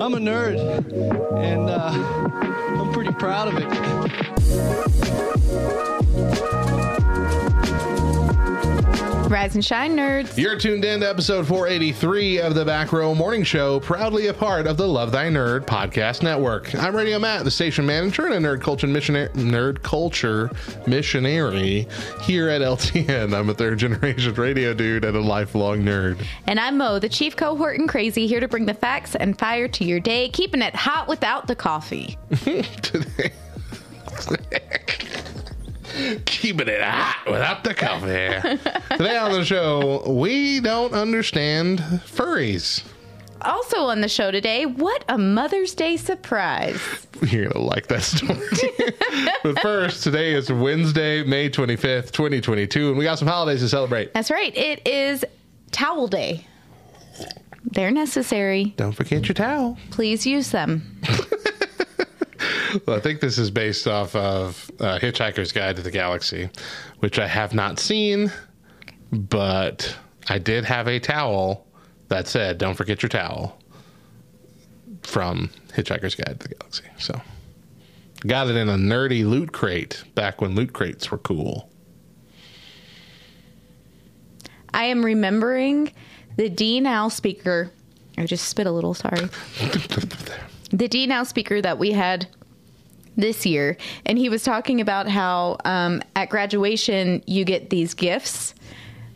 I'm a nerd, and uh, I'm pretty proud of it. Rise and shine, nerds. You're tuned in to episode 483 of the Back Row Morning Show, proudly a part of the Love Thy Nerd podcast network. I'm Radio Matt, the station manager and a nerd culture missionary, nerd culture missionary here at LTN. I'm a third generation radio dude and a lifelong nerd. And I'm Mo, the chief cohort and crazy, here to bring the facts and fire to your day, keeping it hot without the coffee. Today. Keeping it hot without the coffee. Today on the show, we don't understand furries. Also on the show today, what a Mother's Day surprise. You're gonna like that story. but first, today is Wednesday, May 25th, 2022, and we got some holidays to celebrate. That's right, it is Towel Day. They're necessary. Don't forget your towel. Please use them. Well, I think this is based off of uh, Hitchhiker's Guide to the Galaxy, which I have not seen, but I did have a towel that said, Don't forget your towel from Hitchhiker's Guide to the Galaxy. So, got it in a nerdy loot crate back when loot crates were cool. I am remembering the D Now speaker. I just spit a little, sorry. the D Now speaker that we had this year, and he was talking about how um, at graduation you get these gifts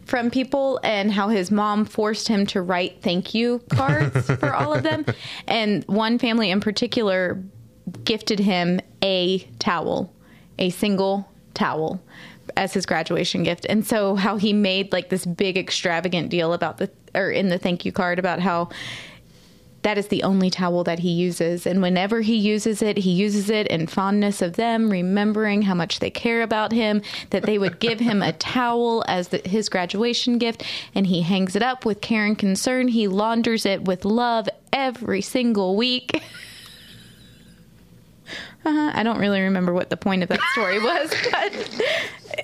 from people, and how his mom forced him to write thank you cards for all of them, and one family in particular gifted him a towel, a single towel as his graduation gift. And so how he made like this big extravagant deal about the or in the thank you card about how that is the only towel that he uses. And whenever he uses it he uses it in fondness of them remembering how much they care about him that they would give him a towel as the, his graduation gift. And he hangs it up with care and concern. He launders it with love every single week uh, I don't really remember what the point of that story was, but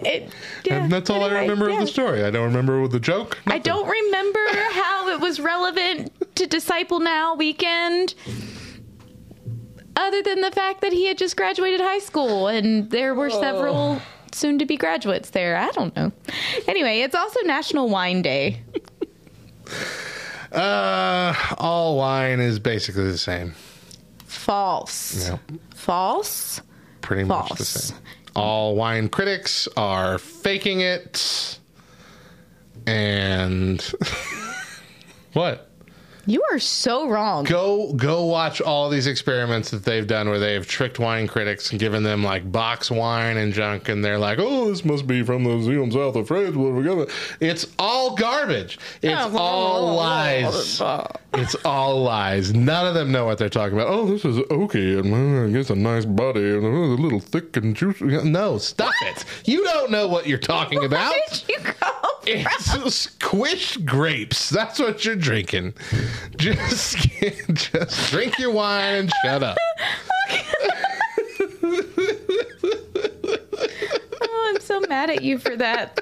it, yeah, and that's all I remember yeah. of the story. I don't remember the joke. I don't remember how it was relevant to Disciple Now weekend, other than the fact that he had just graduated high school and there were several soon to be graduates there. I don't know. Anyway, it's also National Wine Day. Uh, all wine is basically the same. False. Yep. False. Pretty much the same. All wine critics are faking it. And what? You are so wrong. Go go watch all these experiments that they've done where they've tricked wine critics and given them like box wine and junk and they're like, "Oh, this must be from the museum south of France." blah, blah, blah." It's all garbage. It's all lies. It's all lies. None of them know what they're talking about. Oh, this is okay, and it gets a nice body and uh, a little thick and juicy. No, stop it. You don't know what you're talking about. Where did you go? It's squished grapes. That's what you're drinking. Just, just drink your wine and shut up. Oh, I'm so mad at you for that.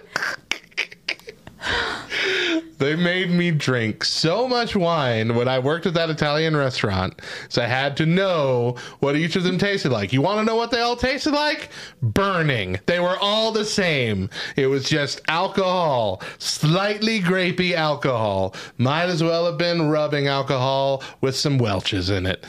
They made me drink so much wine when I worked at that Italian restaurant. So I had to know what each of them tasted like. You want to know what they all tasted like? Burning. They were all the same. It was just alcohol, slightly grapey alcohol. Might as well have been rubbing alcohol with some Welch's in it.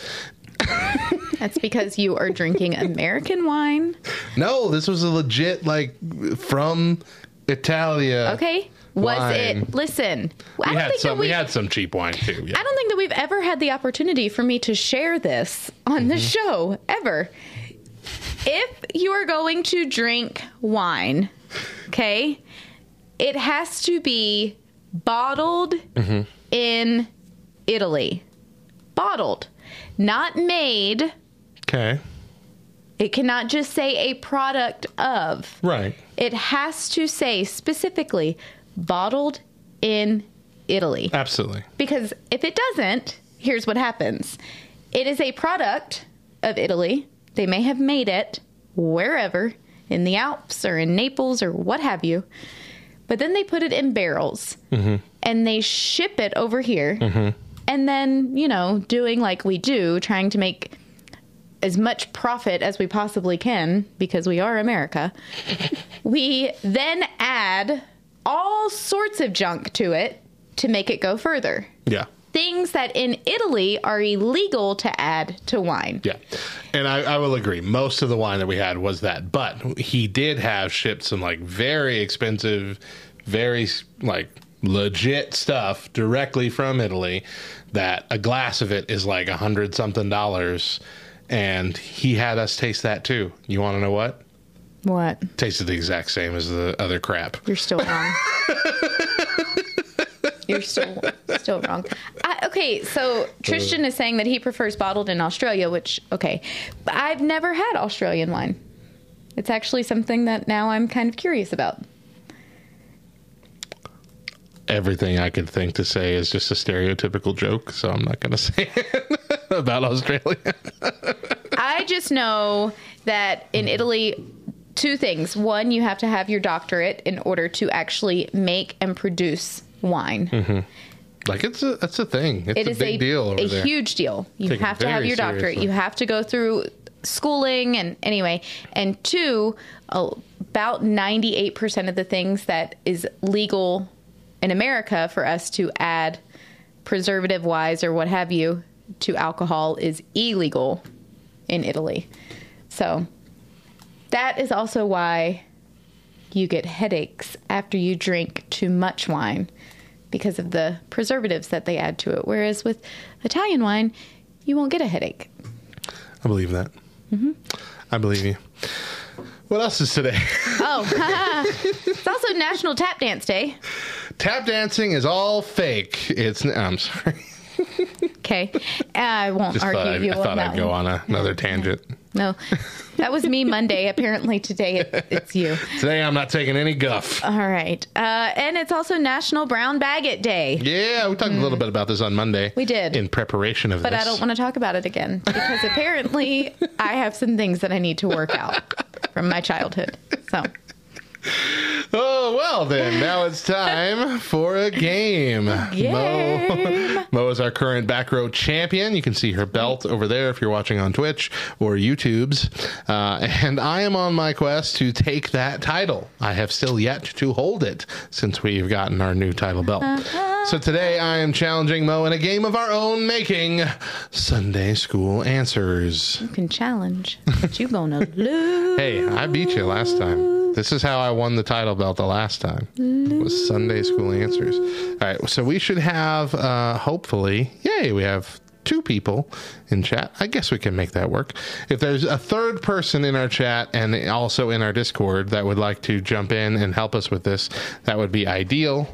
That's because you are drinking American wine. No, this was a legit, like, from Italia. Okay. Was Wine. it? Listen, I We don't had think some. that We, we. had some cheap wine too. Yeah. I don't think that we've ever had the opportunity for me to share this on the mm-hmm. show ever. If you are going to drink wine, okay, it has to be bottled mm-hmm. in Italy. Bottled. not made. Okay. It cannot just say a product of. Right. It has to say specifically bottled in Italy. Absolutely. Because if it doesn't, here's what happens it is a product of Italy. They may have made it wherever, in the Alps or in Naples or what have you, but then they put it in barrels mm-hmm. and they ship it over here. Mm-hmm. And then, you know, doing like we do, trying to make as much profit as we possibly can because we are America. we then add all sorts of junk to it to make it go further. Yeah. Things that in Italy are illegal to add to wine. Yeah. And I, I will agree. Most of the wine that we had was that. But he did have shipped some like very expensive, very like legit stuff directly from Italy that a glass of it is like a hundred something dollars. And he had us taste that too. You want to know what? What? Tasted the exact same as the other crap. You're still wrong. You're still still wrong. I, okay, so Tristan is saying that he prefers bottled in Australia, which okay, I've never had Australian wine. It's actually something that now I'm kind of curious about. Everything I could think to say is just a stereotypical joke, so I'm not going to say it about Australia. I just know that in Italy, two things. One, you have to have your doctorate in order to actually make and produce wine. Mm-hmm. Like it's a that's a thing. It's It a is big a, deal over a there. huge deal. You Take have to have your doctorate. seriously. You have to go through schooling and anyway. And two, about 98% of the things that is legal in America for us to add preservative wise or what have you to alcohol is illegal in Italy. So that is also why you get headaches after you drink too much wine because of the preservatives that they add to it. Whereas with Italian wine, you won't get a headache. I believe that. Mm-hmm. I believe you. What else is today? Oh, it's also National Tap Dance Day. Tap dancing is all fake. It's I'm sorry. Okay, I won't Just argue thought you I thought I'd go on a, another tangent. No, that was me Monday. Apparently today it, it's you. Today I'm not taking any guff. All right, uh, and it's also National Brown Bag It Day. Yeah, we talked a little bit about this on Monday. Mm. We did. in preparation of But this. But I don't want to talk about it again because apparently I have some things that I need to work out from my childhood. So Oh well, then now it's time for a game. Game. Mo, Mo is our current back row champion. You can see her belt over there if you're watching on Twitch or YouTube's. Uh, and I am on my quest to take that title. I have still yet to hold it since we've gotten our new title belt. So today I am challenging Mo in a game of our own making Sunday School Answers. you can challenge, but you gonna lose. Hey, I beat you last time. This is how I won the title belt the last time. Was Sunday School Answers. All right, so we should have uh hopefully, yay, we have two people in chat. I guess we can make that work. If there's a third person in our chat and also in our Discord that would like to jump in and help us with this, that would be ideal.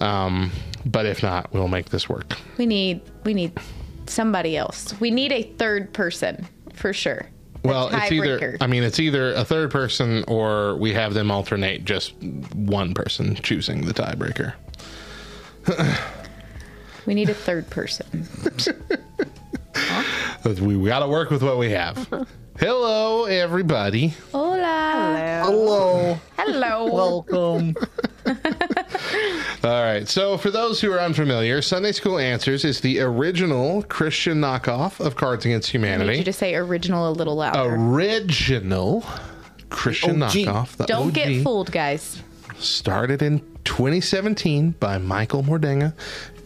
Um, but if not, we'll make this work. We need we need somebody else. We need a third person for sure. Well, it's either. I mean it's either a third person or we have them alternate just one person choosing the tiebreaker. we need a third person. We, we got to work with what we have. Hello, everybody. Hola. Hello. Hello. Welcome. All right. So, for those who are unfamiliar, Sunday School Answers is the original Christian knockoff of Cards Against I need Humanity. you to say original a little louder. original Christian OG. knockoff. The Don't OG, get fooled, guys. Started in 2017 by Michael Mordenga,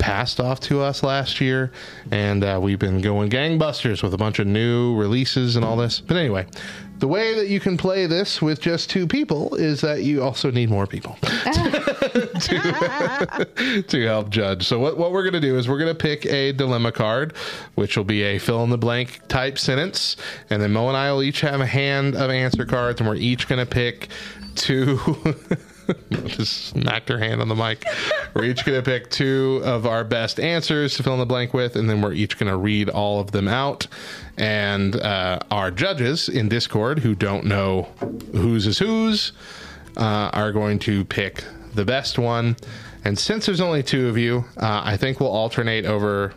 passed off to us last year, and uh, we've been going gangbusters with a bunch of new releases and all this. But anyway, the way that you can play this with just two people is that you also need more people to, to help judge. So what, what we're going to do is we're going to pick a dilemma card, which will be a fill in the blank type sentence, and then Mo and I will each have a hand of answer cards, and we're each going to pick two Just smacked her hand on the mic. We're each going to pick two of our best answers to fill in the blank with, and then we're each going to read all of them out. And uh, our judges in Discord, who don't know whose is whose, uh, are going to pick the best one. And since there's only two of you, uh, I think we'll alternate over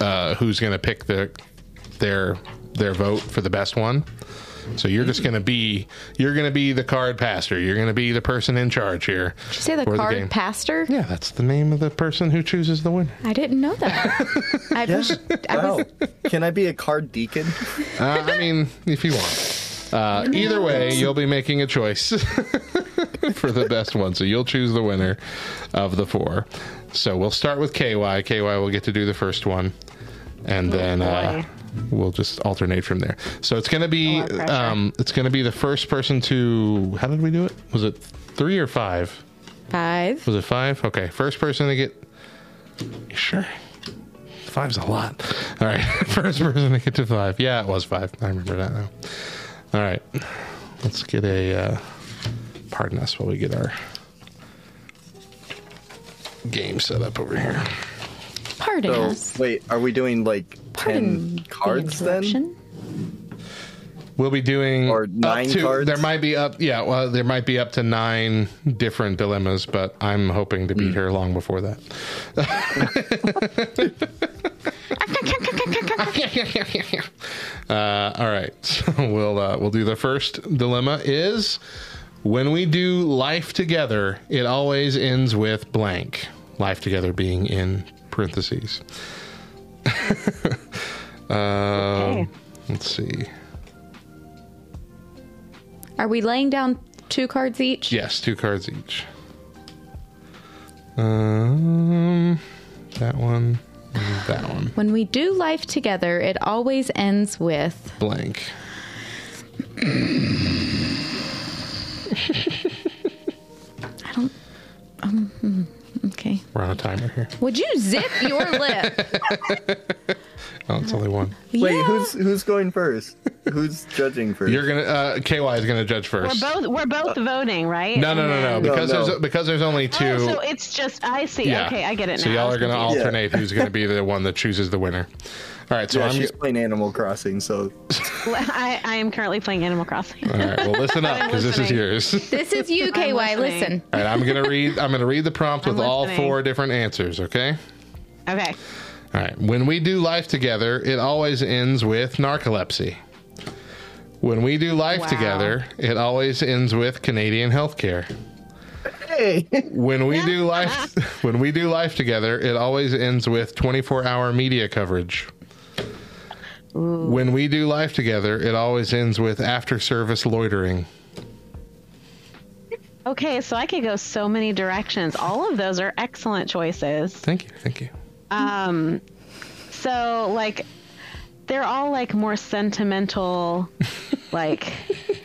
uh, who's going to pick the their their vote for the best one. So you're just going to be you're going to be the card pastor. You're going to be the person in charge here. Did you say the card game. pastor? Yeah, that's the name of the person who chooses the winner. I didn't know that. I was, I Wow. was Can I be a card deacon? Uh, I mean, if you want. Uh, either way, you'll be making a choice for the best one. So you'll choose the winner of the four. So we'll start with KY. KY will get to do the first one. And then uh, we'll just alternate from there. So it's going to be lot of pressure. um, it's going to be the first person to how did we do it? Was it 3 or 5? five. Was it 5? Okay, first person to get You sure. Five's a lot. All right, first person to get to five. Yeah, it was five. I remember that now. All right, let's get a. Uh, pardon us while we get our game set up over here. Pardon So us. wait, are we doing like Pardon ten cards the then? interruption. We'll be doing Or nine to, cards? There might be up. Yeah, well, there might be up to nine different dilemmas, but I'm hoping to beat here long before that. uh, all right, so we'll uh, we'll do the first dilemma is when we do life together, it always ends with blank. Life together being in parentheses. Um, Let's see. Are we laying down two cards each? Yes, two cards each. Um, that one, and that one, When we do life together, it always ends with blank. I don't. Um, hmm, okay. We're on a timer here. Would you zip your lip? Oh, it's only one. Wait, Yeah. who's who's going first? who's judging first? You're gonna. Uh, KY is gonna judge first. We're first. both we're both voting, right? No, no, no, no. And Because no. there's because there's only two. Oh, so it's just I see. yeah. Okay, I get it. So I y'all are gonna confused. alternate who's gonna be the one that chooses the winner. All right. So yeah, I'm. she's playing Animal Crossing, so I, I am currently playing Animal Crossing. All right. Well, listen up because this is yours. This is you, KY. Listen. All right. I'm gonna read. I'm gonna read the prompt with I'm all listening. four different answers. Okay. Okay. All right. When we do life together, it always ends with narcolepsy. When we do life Wow. together, it always ends with Canadian healthcare. hey, When we do life when we do life together, it always ends with 24-hour media coverage. When we do life together, it always ends with after-service loitering. Okay, so I could go so many directions. All of those are excellent choices. Thank you. Thank you. Um, so like, they're all like more sentimental, like,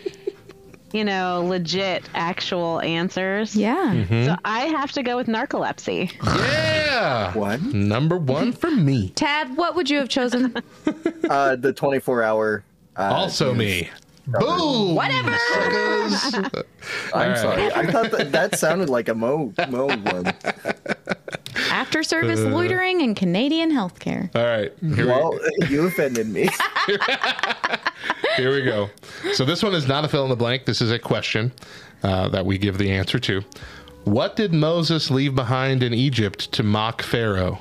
you know, legit, actual answers. Yeah. Mm-hmm. So I have to go with narcolepsy. Yeah. what? Number 1 for me. Tad, what would you have chosen? Uh, the 24 hour. Uh, Also news. me. Boom. Whatever. I'm right. sorry. I thought that, that sounded like a Mo Mo one. After service Uh. loitering and Canadian healthcare. All right. Here we Well, you offended me. Here we go. So this one is not a fill in the blank. This is a question uh, that we give the answer to. What did Moses leave behind in Egypt to mock Pharaoh?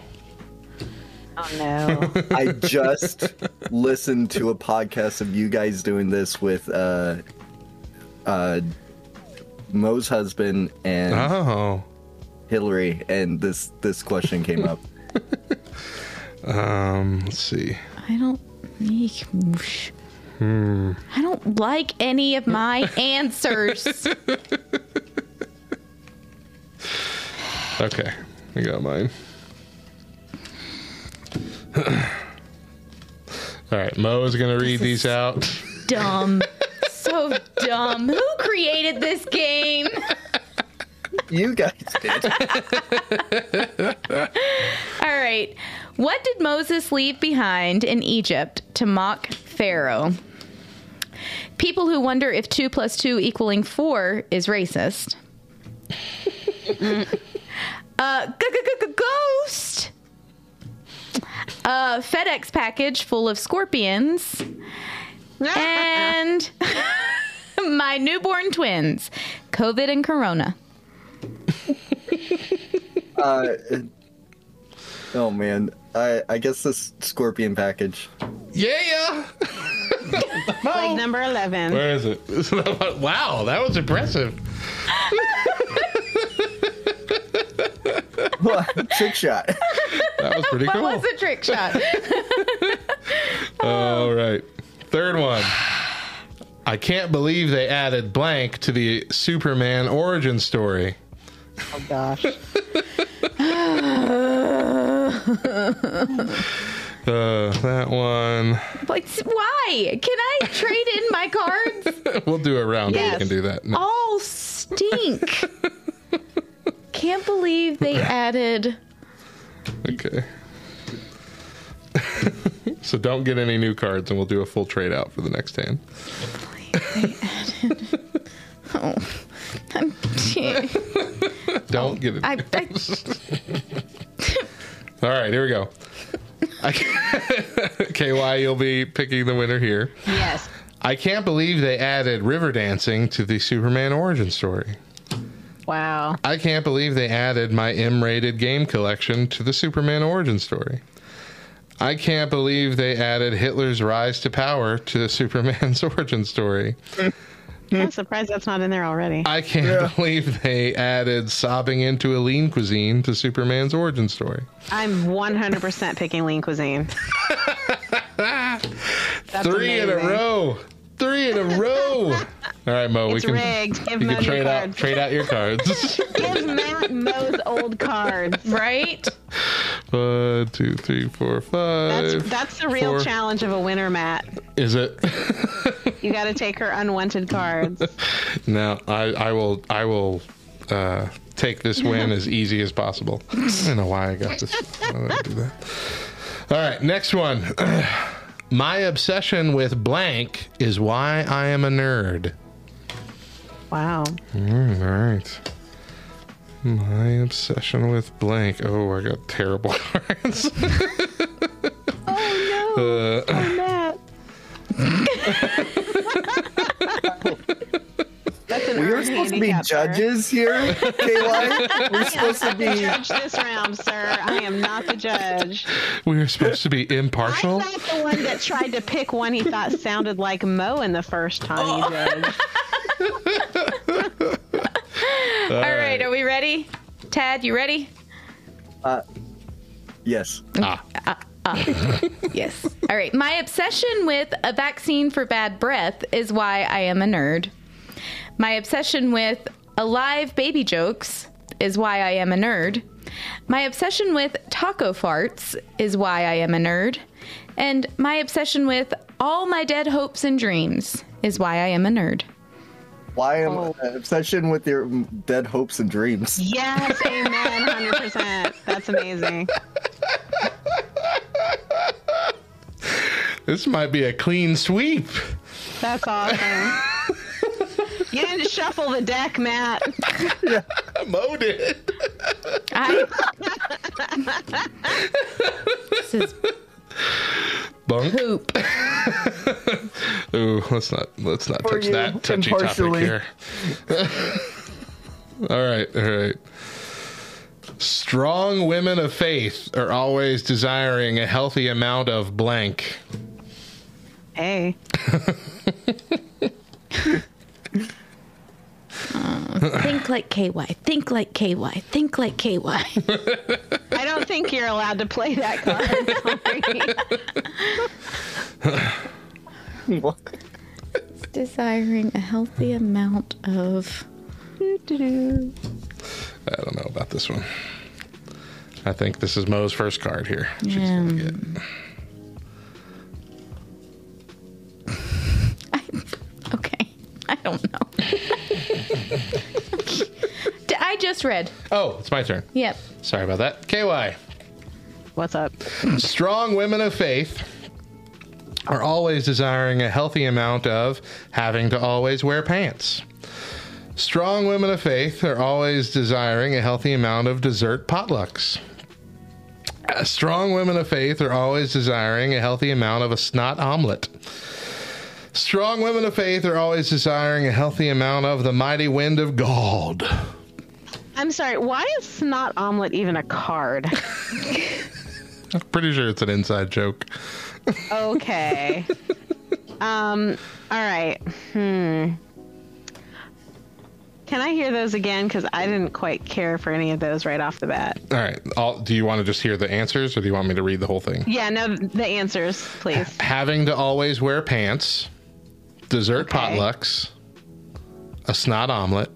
Oh no. I just listened to a podcast of you guys doing this with uh, uh, Mo's husband and Oh, Hillary, and this this question came up. um, let's see. I don't. I don't like any of my answers. Okay, I got mine. All right, Mo is going to read these out. dumb. So dumb. Who created this game? You guys did. All right. What did Moses leave behind in Egypt to mock Pharaoh? People who wonder if 2 plus 2 equaling 4 is racist. Uh, ghost. A FedEx package full of scorpions. and my newborn twins, COVID and Corona. Uh, oh man, I I guess this scorpion package. Yeah. Like number 11. Where is it? wow, that was impressive. What? Trick shot. That was pretty cool. What was the trick shot? All right. Third one. I can't believe they added blank to the Superman origin story. Oh gosh. Uh, that one. But why? Can I trade in my cards? We'll do a round where Yes. we can do that. No. All stink. Can't believe they added. Okay. so don't get any new cards and we'll do a full trade out for the next hand. Oh, I'm, Don't oh, get it. I, I, All right, here we go. KY, you'll be picking the winner here. Yes. I can't believe they added river dancing to the Superman origin story. Wow. I can't believe they added my M rated game collection to the Superman origin story. I can't believe they added Hitler's rise to power to the Superman's origin story. Hmm. I'm surprised that's not in there already. I can't believe they added sobbing into a lean cuisine to Superman's origin story. I'm 100% picking lean cuisine. That's Three in a row. Three in a row. All right, Mo, we can rigged. Give you Mo can your trade out cards. trade out your cards. Give Matt Mo's old cards. right? One, two, three, four, five. That's five. that's the real four. challenge of a winner, Matt. Is it? You got to take her unwanted cards. no, I, I will I will uh, take this win as easy as possible. I don't know why I got this. Why did I do that? All right, next one. My obsession with blank is why I am a nerd. Wow. Mm, all right. My obsession with blank. Oh, I got terrible cards. Oh no, Uh, oh, Matt. That's an We were earned supposed to be handicap, sir. judges here, KY. We're supposed to be. Judge this round, sir. I am not the judge. we are supposed to be impartial. I'm not the one that tried to pick one he thought sounded like Mo in the first time he judged. All right, are we ready? Tad, you ready? Uh, Yes. Ah, Yes. All right. My obsession with a vaccine for bad breath is why I am a nerd. My obsession with alive baby jokes is why I am a nerd. My obsession with taco farts is why I am a nerd. And my obsession with all my dead hopes and dreams is why I am a nerd. Why am Oh. obsession with your dead hopes and dreams? Yes, amen, 100%. That's amazing. this might be a clean sweep. That's awesome. You didn't shuffle the deck, Matt. Mo did. I. this is Bunk. poop. Ooh, let's not let's not For touch that touchy topic here. all right, all right. Strong women of faith are always desiring a healthy amount of blank. Hey. Uh, think like KY. Think like KY. Think like KY. I don't think you're allowed to play that card. What? Desiring a healthy amount of. I don't know about this one. I think this is Mo's first card here. She's gonna get. Okay. I don't know. D- I just read. Oh, it's my turn. Yep. Sorry about that. KY. What's up? Strong women of faith are always desiring a healthy amount of having to always wear pants. Strong women of faith are always desiring a healthy amount of dessert potlucks. Uh, Strong women of faith are always desiring a healthy amount of a snot omelet. Strong women of faith are always desiring a healthy amount of the mighty wind of God. I'm sorry. Why is snot omelet even a card? I'm pretty sure it's an inside joke. Okay. um. All right. Hmm. Can I hear those again? Because I didn't quite care for any of those right off the bat. All right. I'll, do you want to just hear the answers or do you want me to read the whole thing? Yeah. No. The answers, please. Having to always wear pants, dessert Okay. potlucks, a snot omelet,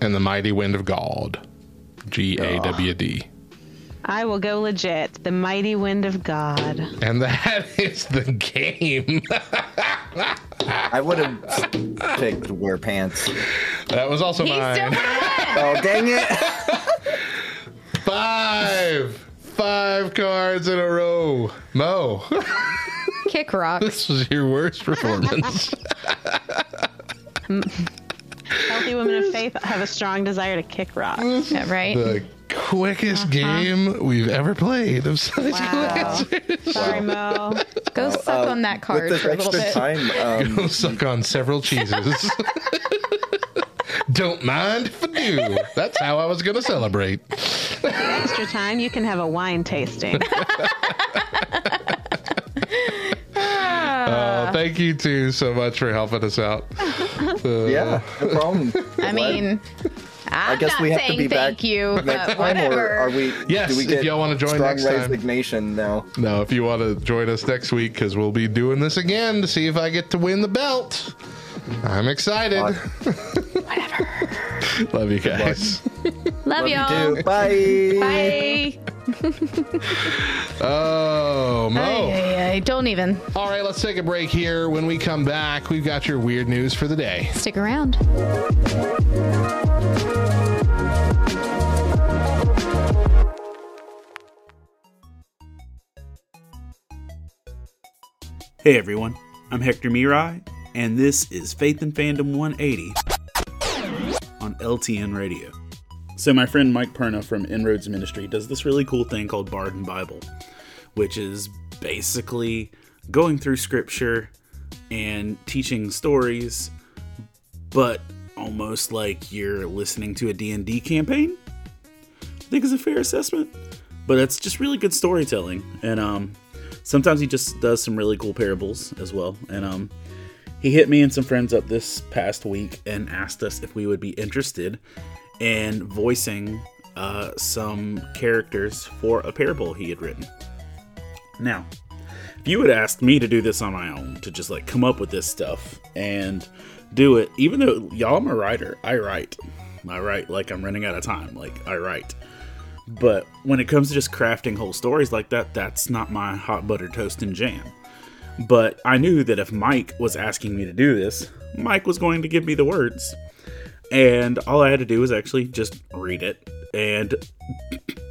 and the mighty wind of God. G A W D. I will go legit. The mighty wind of God. And that is the game. I would have picked to wear pants. that was also He mine. would have Oh dang it! Five. Five cards in a row. Mo, won. Kick rock. this was your worst performance. Healthy women of faith have a strong desire to kick rock. Yeah, right? the quickest uh-huh. game we've ever played of Sunday School Wow. Sorry, Mo. Go suck on that card With for a little bit. time, um, Go suck on several cheeses. Don't mind if I do. That's how I was going to celebrate. Extra time, you can have a wine tasting. Uh, thank you two so much for helping us out. Uh, yeah, no problem. I mean, I'm I guess not we have to be thank back you, next but time, whatever. or are we? Yes, do we if y'all wanna join next time. resignation now? No, if you want to join us next week, because we'll be doing this again to see if I get to win the belt. I'm excited. Whatever. Love you guys. Love, y'all. Dude, bye. Bye. Oh, Mo. Ay, ay, ay. Don't even All right, let's take a break here. When we come back, we've got your weird news for the day. stick around. Hey everyone, I'm Hector Mirai, and this is Faith and Fandom 180 on LTN Radio. So, my friend Mike Perna from Inroads Ministry does this really cool thing called Barden Bible, which is basically going through scripture and teaching stories, but almost like you're listening to a D&D campaign. I think is a fair assessment. But it's just really good storytelling, and um, sometimes he just does some really cool parables as well. And um, he hit me and some friends up this past week and asked us if we would be interested in voicing uh, some characters for a parable he had written. Now, if you had asked me to do this on my own, to just like come up with this stuff and do it, even though y'all, I'm a writer, I write. I write like I'm running out of time. Like I write. But when it comes to just crafting whole stories like that, that's not my hot butter toast and jam. But I knew that if Mike was asking me to do this, Mike was going to give me the words. And all I had to do was actually just read it. And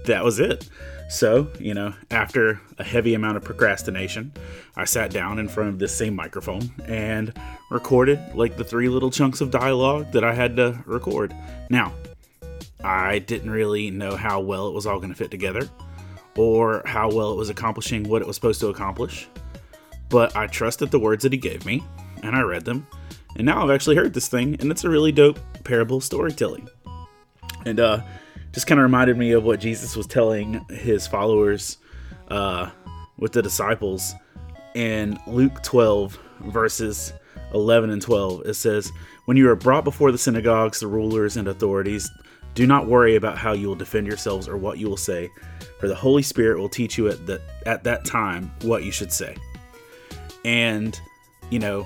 that was it. So, you know, after a heavy amount of procrastination, I sat down in front of this same microphone and recorded like the three little chunks of dialogue that I had to record. Now, I didn't really know how well it was all going to fit together or how well it was accomplishing what it was supposed to accomplish. But I trusted the words that he gave me and I read them. And now I've actually heard this thing and it's a really dope parable storytelling. And uh just kind of reminded me of what Jesus was telling his followers uh with the disciples in Luke 12 verses 11 and 12 it says when you are brought before the synagogues the rulers and authorities do not worry about how you will defend yourselves or what you will say for the holy spirit will teach you at that at that time what you should say and you know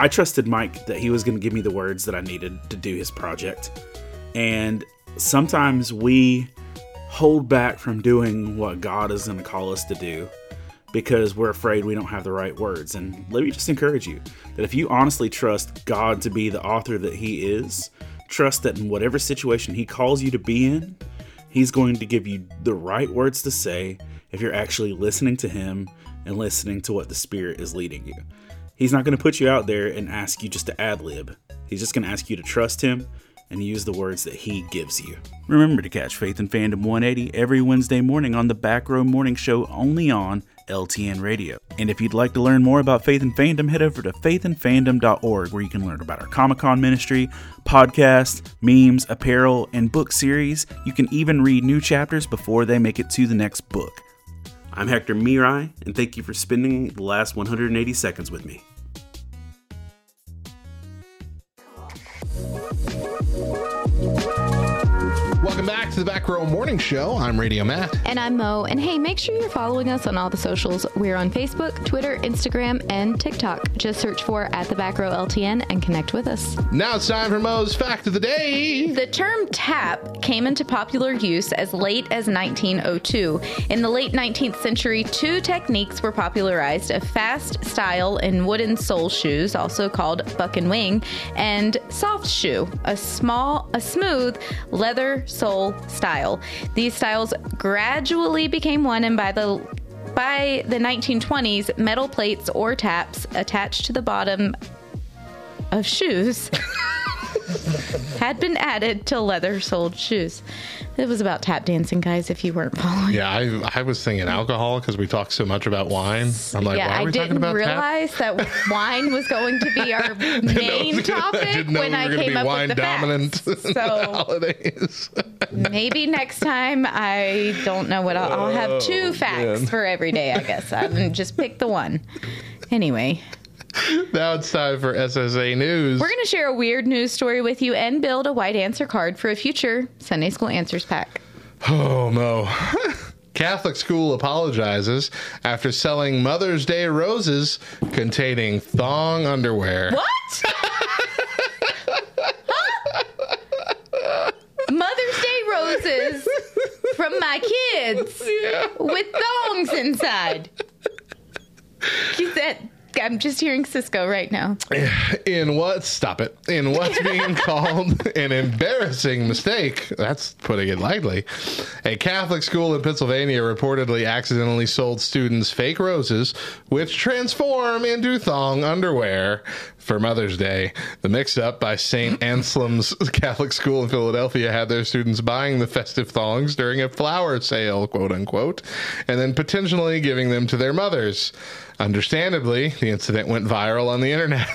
i trusted mike that he was going to give me the words that i needed to do his project and sometimes we hold back from doing what god is going to call us to do because we're afraid we don't have the right words. And let me just encourage you that if you honestly trust God to be the author that He is, trust that in whatever situation He calls you to be in, He's going to give you the right words to say if you're actually listening to Him and listening to what the Spirit is leading you. He's not going to put you out there and ask you just to ad lib. He's just going to ask you to trust Him and use the words that he gives you. Remember to catch Faith and Fandom 180 every Wednesday morning on the Back Row Morning Show only on LTN Radio. And if you'd like to learn more about Faith and Fandom, head over to faithandfandom.org where you can learn about our Comic Con ministry, podcasts, memes, apparel, and book series. You can even read new chapters before they make it to the next book. I'm Hector Mirai, and thank you for spending the last 180 seconds with me. Welcome back to the Back Row Morning Show. I'm Radio Matt. And I'm Mo. And hey, make sure you're following us on all the socials. We're on Facebook, Twitter, Instagram, and TikTok. Just search for at the back row LTN and connect with us. Now it's time for Mo's Fact of the Day. The term tap came into popular use as late as 1902. In the late 19th century, two techniques were popularized a fast style in wooden sole shoes, also called buck and wing, and soft shoe, a small, a smooth leather sole style. These styles gradually became one, and by the by the 1920s, metal plates or taps attached to the bottom of shoes had been added to leather soled shoes. It was about tap dancing, guys, if you weren't following. Yeah, I, I was thinking alcohol because we talked so much about wine. I'm like, yeah, why are I we talking didn't about tap? realize that wine was going to be our main I topic when we I came up wine with the dominant facts. So holidays. maybe next time I don't know what I'll, I'll have two oh, facts man. for every day. I guess I just pick the one. Anyway, now it's time for SSA News. we're going to share a weird news story with you and build a white answer card for a future Sunday School Answers pack. Oh, no. Catholic school apologizes after selling Mother's Day roses containing thong underwear. What? Huh? Mother's Day roses from my kids with thongs inside. That? I'm just hearing Sisqó right now. In what? Stop it. In what's being called an embarrassing mistake. That's putting it lightly. A Catholic school in Pennsylvania reportedly accidentally sold students fake roses, which transform into thong underwear for Mother's Day. The mix up by St. Anselm's Catholic School in Philadelphia had their students buying the festive thongs during a flower sale, quote unquote, and then potentially giving them to their mothers. Understandably, the incident went viral on the internet.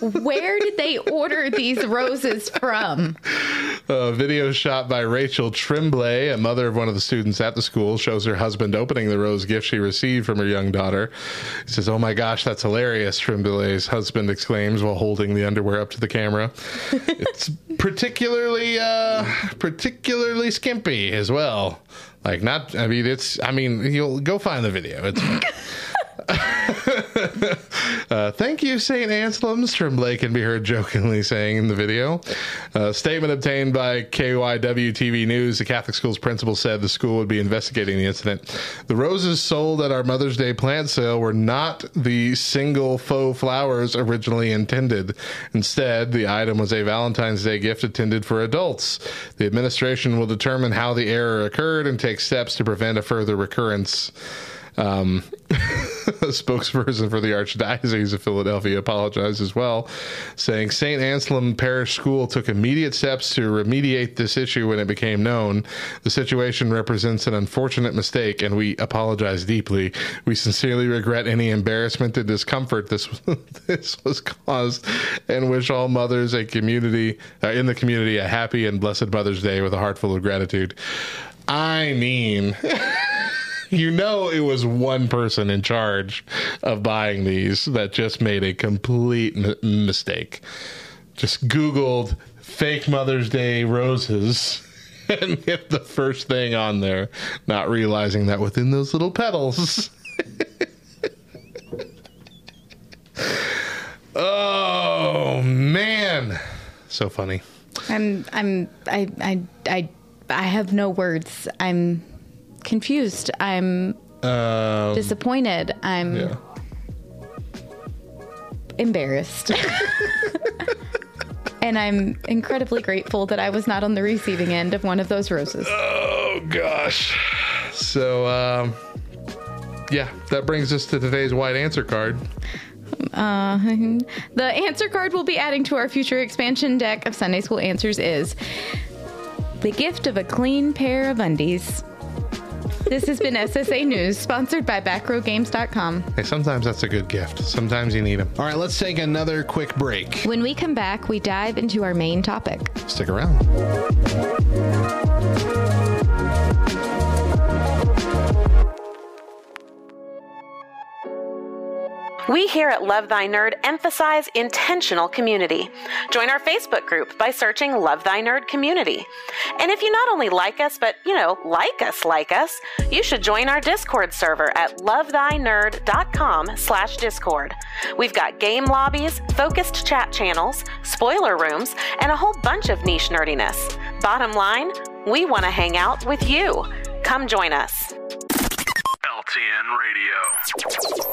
Where did they order these roses from? A video shot by Rachel Tremblay, a mother of one of the students at the school, shows her husband opening the rose gift she received from her young daughter. He says, Oh my gosh, that's hilarious, Tremblay's husband while holding the underwear up to the camera. it's particularly, uh, particularly skimpy as well. Like, not, I mean, it's, I mean, you'll go find the video. It's, uh, thank you, St. Anselm's, Tremblay can be heard jokingly saying in the video. A statement obtained by KYW TV News, the Catholic school's principal said the school would be investigating the incident. The roses sold at our Mother's Day plant sale were not the single faux flowers originally intended. Instead, the item was a Valentine's Day gift intended for adults. The administration will determine how the error occurred and take steps to prevent a further recurrence. Um, a spokesperson for the Archdiocese of Philadelphia apologized as well, saying St. Anselm Parish School took immediate steps to remediate this issue when it became known. The situation represents an unfortunate mistake, and we apologize deeply. We sincerely regret any embarrassment and discomfort this this was caused, and wish all mothers a community uh, in the community a happy and blessed Mother's Day with a heart full of gratitude. I mean. you know it was one person in charge of buying these that just made a complete m- mistake. Just Googled fake Mother's Day roses and hit the first thing on there, not realizing that within those little petals. oh man, so funny. I'm I'm I I I I have no words. I'm confused. I'm Um, disappointed. I'm yeah. embarrassed. and I'm incredibly grateful that I was not on the receiving end of one of those roses. Oh gosh. So um yeah, that brings us to today's white answer card. Uh, the answer card we'll be adding to our future expansion deck of Sunday School Answers is the gift of a clean pair of undies. This has been SSA News, sponsored by BackrowGames.com. Hey, sometimes that's a good gift. Sometimes you need them. All right, let's take another quick break. When we come back, we dive into our main topic. Stick around. We here at Love Thy Nerd emphasize intentional community. Join our Facebook group by searching Love Thy Nerd Community. And if you not only like us, but, you know, like us, like us, you should join our Discord server at lovethynerd.com slash Discord. We've got game lobbies, focused chat channels, spoiler rooms, and a whole bunch of niche nerdiness. Bottom line, we want to hang out with you. Come join us. LTN Radio.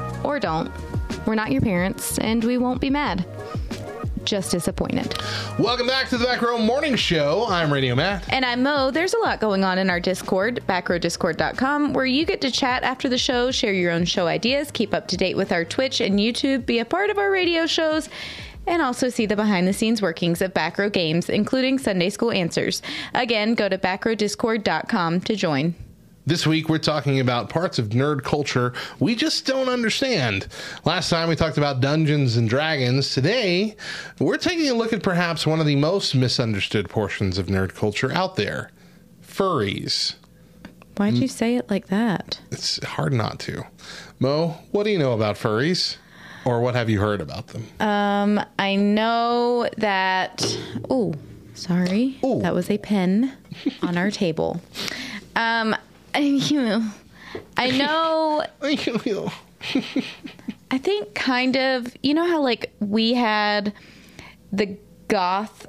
Or don't. We're not your parents, and we won't be mad. Just disappointed. Welcome back to the Back Row Morning Show. I'm Radio Matt. And I'm Mo. There's a lot going on in our Discord, backrowdiscord.com, where you get to chat after the show, share your own show ideas, keep up to date with our Twitch and YouTube, be a part of our radio shows, and also see the behind the scenes workings of Back Row Games, including Sunday School Answers. Again, go to backrowdiscord.com to join. This week, we're talking about parts of nerd culture we just don't understand. Last time, we talked about Dungeons and Dragons. Today, we're taking a look at perhaps one of the most misunderstood portions of nerd culture out there furries. Why'd you say it like that? It's hard not to. Mo, what do you know about furries? Or what have you heard about them? Um, I know that. Oh, sorry. That was a pen on our table. Um, I, I know. I think kind of. You know how like we had the goth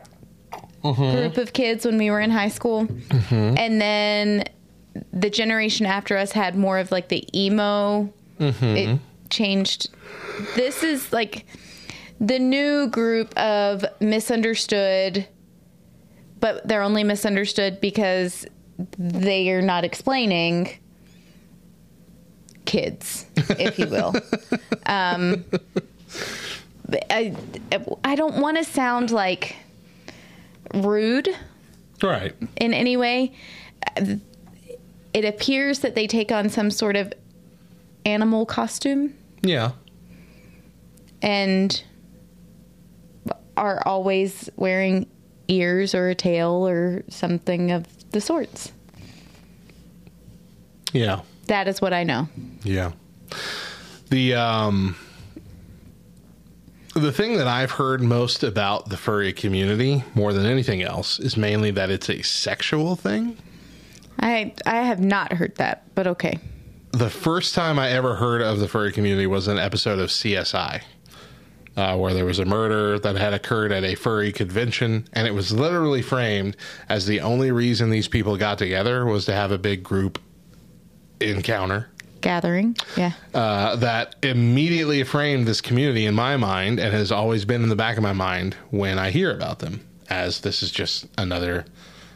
group of kids when we were in high school, and then the generation after us had more of like the emo. It changed. This is like the new group of misunderstood, but they're only misunderstood because they are not explaining kids, if you will. um, I, I don't want to sound like rude Right. in any way. It appears that they take on some sort of animal costume Yeah. and are always wearing ears or a tail or something of the sorts. Yeah. That is what I know. Yeah. The um the thing that I've heard most about the furry community more than anything else is mainly that it's a sexual thing. I I have not heard that, but okay. The first time I ever heard of the furry community was an episode of CSI. Uh, where there was a murder that had occurred at a furry convention, and it was literally framed as the only reason these people got together was to have a big group encounter. Gathering. Yeah. uh, that immediately framed this community in my mind and has always been in the back of my mind when I hear about them, as this is just another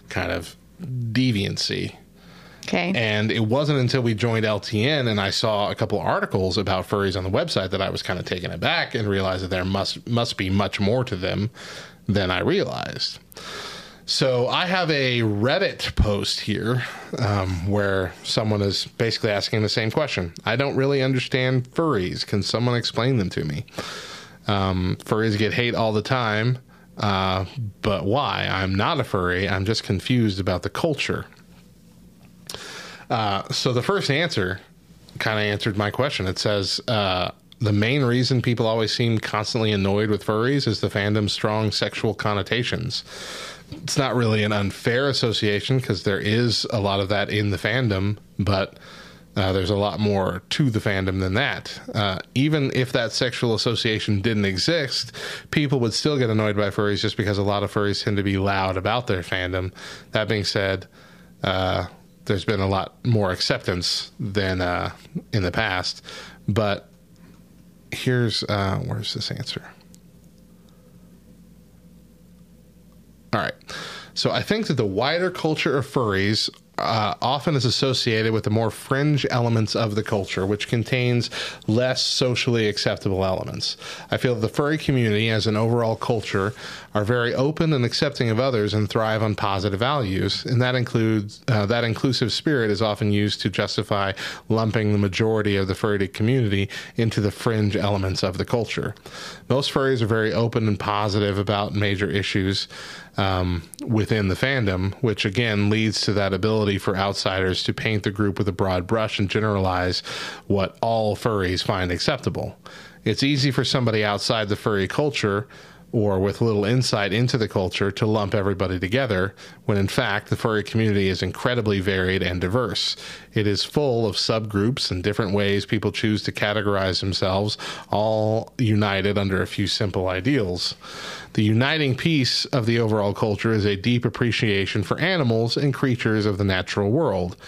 kind of deviancy. Okay. And it wasn't until we joined LTN and I saw a couple articles about furries on the website that I was kind of taken aback and realized that there must must be much more to them than I realized. So I have a Reddit post here um, where someone is basically asking the same question. I don't really understand furries. Can someone explain them to me? Um, furries get hate all the time, uh, but why? I'm not a furry. I'm just confused about the culture. Uh, so the first answer kind of answered my question. It says uh, the main reason people always seem constantly annoyed with furries is the fandom's strong sexual connotations. It's not really an unfair association because there is a lot of that in the fandom, but Uh, there's a lot more to the fandom than that. Uh, even if that sexual association didn't exist, people would still get annoyed by furries just because a lot of furries tend to be loud about their fandom. That being said, uh, there's been a lot more acceptance than uh, in the past. But here's uh, where's this answer? All right. So I think that the wider culture of furries uh, often is associated with the more fringe elements of the culture, which contains less socially acceptable elements. I feel that the furry community, as an overall culture, are very open and accepting of others and thrive on positive values, and that includes uh, that inclusive spirit is often used to justify lumping the majority of the furry community into the fringe elements of the culture. Most furries are very open and positive about major issues um, within the fandom, which again leads to that ability for outsiders to paint the group with a broad brush and generalize what all furries find acceptable. It's easy for somebody outside the furry culture or with little insight into the culture to lump everybody together, when in fact the furry community is incredibly varied and diverse. It is full of subgroups and different ways people choose to categorize themselves, all united under a few simple ideals. The uniting piece of the overall culture is a deep appreciation for animals and creatures of the natural world.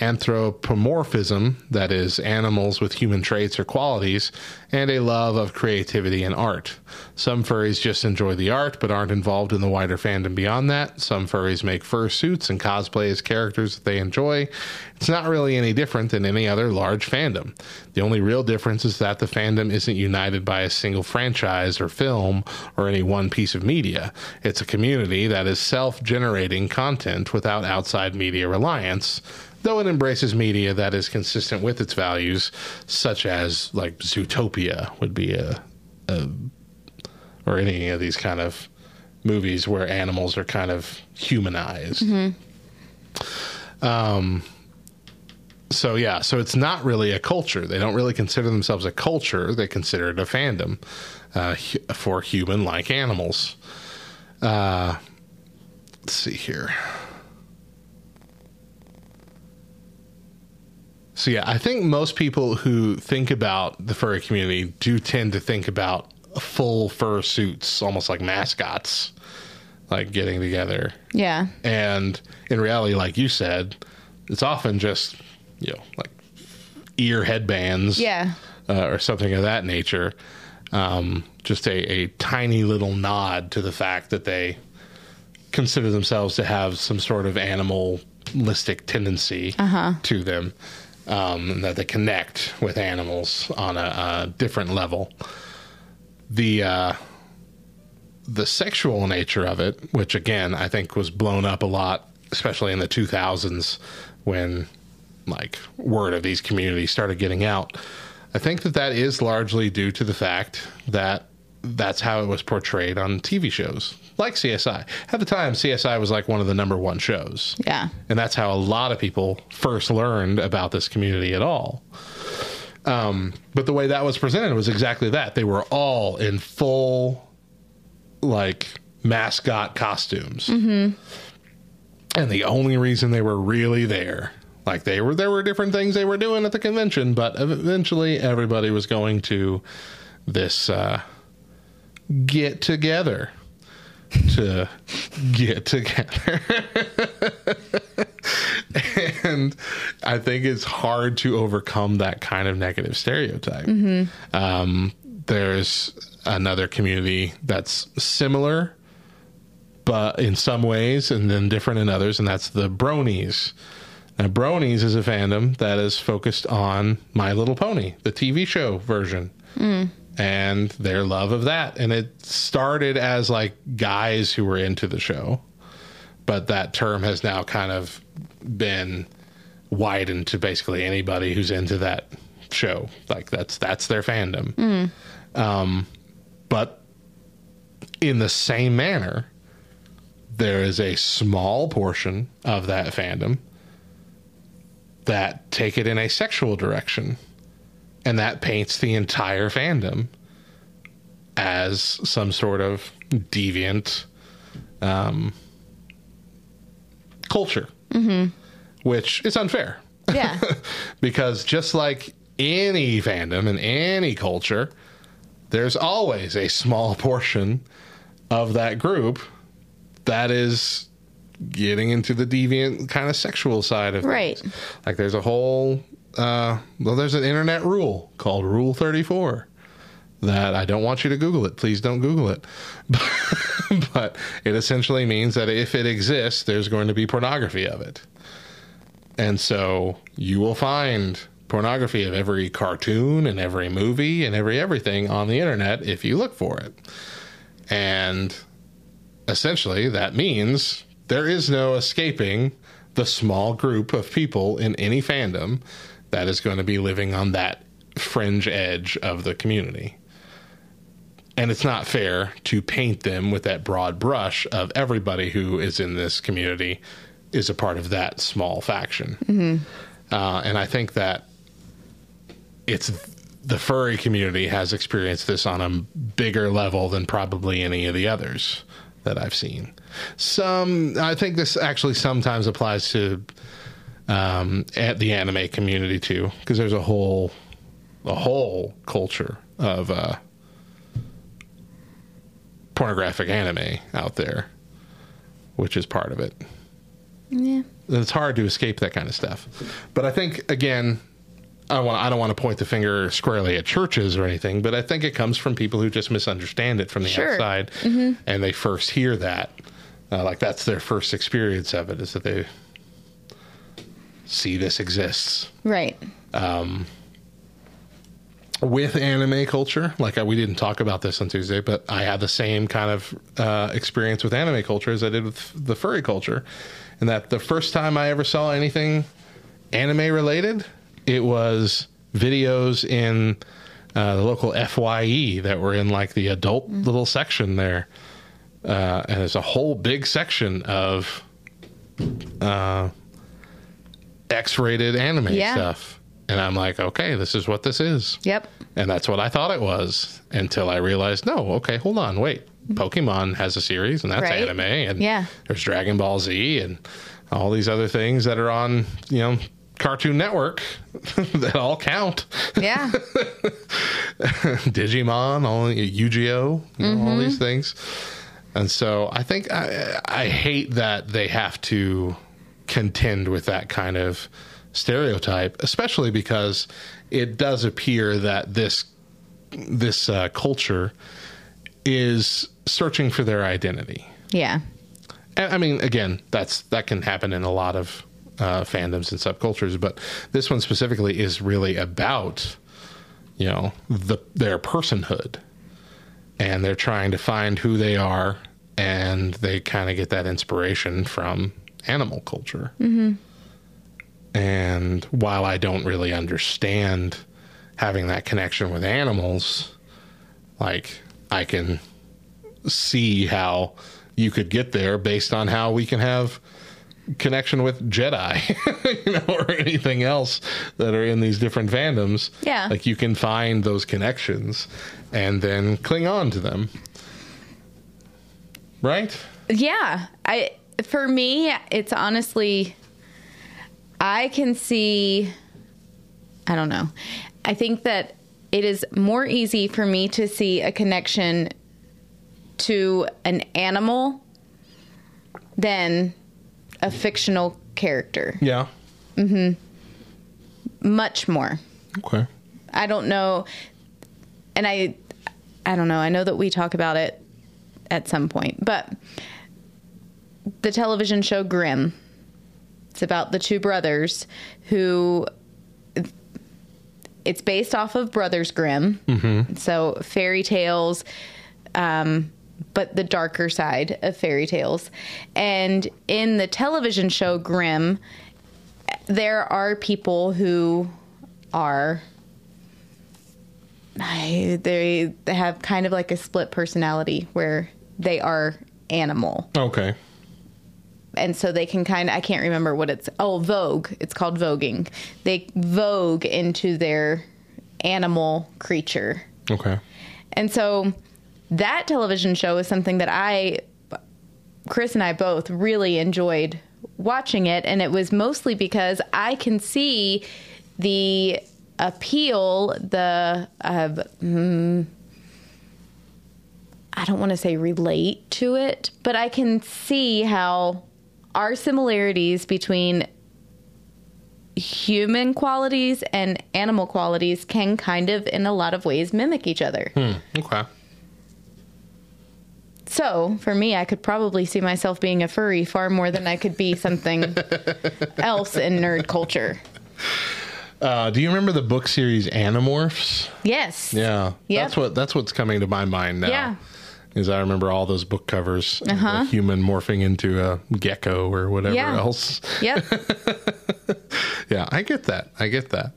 Anthropomorphism, that is, animals with human traits or qualities, and a love of creativity and art. Some furries just enjoy the art but aren't involved in the wider fandom beyond that. Some furries make fur suits and cosplay as characters that they enjoy. It's not really any different than any other large fandom. The only real difference is that the fandom isn't united by a single franchise or film or any one piece of media. It's a community that is self generating content without outside media reliance though it embraces media that is consistent with its values, such as like Zootopia would be a, a or any of these kind of movies where animals are kind of humanized. Um, so yeah, so it's not really a culture. They don't really consider themselves a culture. They consider it a fandom uh, for human-like animals. Uh, let's see here. So yeah, I think most people who think about the furry community do tend to think about full fur suits, almost like mascots, like getting together. Yeah. And in reality, like you said, it's often just you know like ear headbands, Yeah. uh, or something of that nature. Um, just a, a tiny little nod to the fact that they consider themselves to have some sort of animalistic tendency Uh-huh. to them, um, that they connect with animals on a, a different level. The uh, the sexual nature of it, which again I think was blown up a lot, especially in the 2000s when like word of these communities started getting out. I think that that is largely due to the fact that that's how it was portrayed on TV shows like CSI. At the time, CSI was like one of the number one shows. Yeah. And that's how a lot of people first learned about this community at all. Um, but the way that was presented was exactly that. They were all in full, like, mascot costumes. Mm-hmm. And the only reason they were really there, like they were, there were different things they were doing at the convention, but eventually everybody was going to this uh, get together to get together. and I think it's hard to overcome that kind of negative stereotype. Mhm. Um, there's another community that's similar, but in some ways, and then different in others, and that's the Bronies. Now, Bronies is a fandom that is focused on My Little Pony, the TV show version Mm. And their love of that. And it started as like guys who were into the show, but that term has now kind of been widened to basically anybody who's into that show. Like that's that's their fandom. Mm. Um, but in the same manner, there is a small portion of that fandom that take it in a sexual direction. And that paints the entire fandom as some sort of deviant um, culture, Mm-hmm. which is unfair Yeah. because just like any fandom and any culture, there's always a small portion of that group that is getting into the deviant kind of sexual side of things. Right. Like there's a whole uh well there's an internet rule called Rule 34 that I don't want you to Google it. Please don't Google it. but it essentially means that if it exists, there's going to be pornography of it. And so you will find pornography of every cartoon and every movie and every everything on the internet if you look for it. And essentially, that means there is no escaping the small group of people in any fandom that is going to be living on that fringe edge of the community. And it's not fair to paint them with that broad brush of everybody who is in this community is a part of that small faction. Uh, and I think that it's the furry community has experienced this on a bigger level than probably any of the others that I've seen. Some, I think this actually sometimes applies to um, at the anime community too, because there's a whole a whole culture of uh, pornographic anime out there, which is part of it. Yeah. It's hard to escape that kind of stuff. But I think again, I want I don't want to point the finger squarely at churches or anything, but I think it comes from people who just misunderstand it from the Sure. outside, Mhm. and they first hear that, uh, like that's their first experience of it, is that they see this exists Right. um, with anime culture. Like I, we didn't talk about this on Tuesday, but I had the same kind of uh, experience with anime culture as I did with the furry culture, and that the first time I ever saw anything anime related, it was videos in uh, the local Fye that were in like the adult little section there, uh, and there's a whole big section of uh, X-rated anime Yeah. stuff, and I'm like, okay, this is what this is. Yep. And that's what I thought it was until I realized, no, okay, hold on, wait. Pokemon has a series, and that's Right. anime, and Yeah. there's Dragon Ball Z, and all these other things that are on, you know, Cartoon Network that all count. Yeah. Digimon, all Yu-Gi-Oh, you know, all Mhm. these things. And so I think I, I hate that they have to contend with that kind of stereotype, especially because it does appear that this this uh, culture is searching for their identity. Yeah. And, I mean, again, that's that can happen in a lot of uh, fandoms and subcultures, but this one specifically is really about you know the their personhood, and they're trying to find who they are, and they kind of get that inspiration from animal culture. Mm-hmm. And while I don't really understand having that connection with animals, like I can see how you could get there based on how we can have connection with Jedi, you know, or anything else that are in these different fandoms. Yeah. Like you can find those connections and then cling on to them. Right? Yeah. I for me, it's honestly I can see I don't know. I think that it is more easy for me to see a connection to an animal than a fictional character. Yeah. Mm hmm. Much more. Okay. I don't know and I I don't know. I know that we talk about it at some point, but the television show Grimm. It's about the two brothers who it's based off of Brothers Grimm. Mm-hmm. So fairy tales um but the darker side of fairy tales. And in the television show Grimm, there are people who are they they have kind of like a split personality where they are animal Okay. And so they can kind of I can't remember what it's oh woge. It's called woging. They woge into their animal creature. Okay. and so that television show is something that I Chris and I both really enjoyed watching it, and it was mostly because I can see the appeal, the uh, mm, I don't want to say relate to it, but I can see how our similarities between human qualities and animal qualities can kind of, in a lot of ways, mimic each other. Hmm. Okay. So, for me, I could probably see myself being a furry far more than I could be something else in nerd culture. Uh, do you remember the book series Animorphs? Yes. Yeah, Yep. that's what that's what's coming to my mind now. Yeah. Is I remember all those book covers, Uh-huh. a human morphing into a gecko or whatever Yeah. else. Yep. Yeah, I get that. I get that.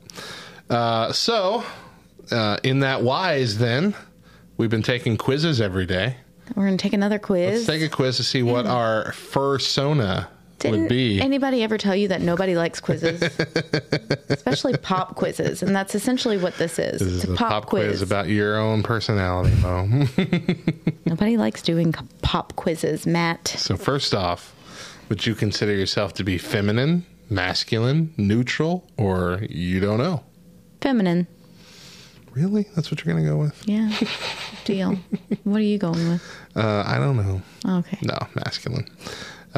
Uh, so, uh, in that wise, then we've been taking quizzes every day. We're going to take another quiz. Let's take a quiz to see what our fursona Didn't would be. anybody ever tell you that nobody likes quizzes? Especially pop quizzes. And that's essentially what this is. this is it's a a pop, quiz. about your own personality, Mo. Nobody likes doing pop quizzes, Matt. so, first off, would you consider yourself to be feminine, masculine, neutral, or you don't know? Feminine. Really? That's what you're going to go with? Yeah. Deal. What are you going with? Uh, I don't know. Okay. No, masculine.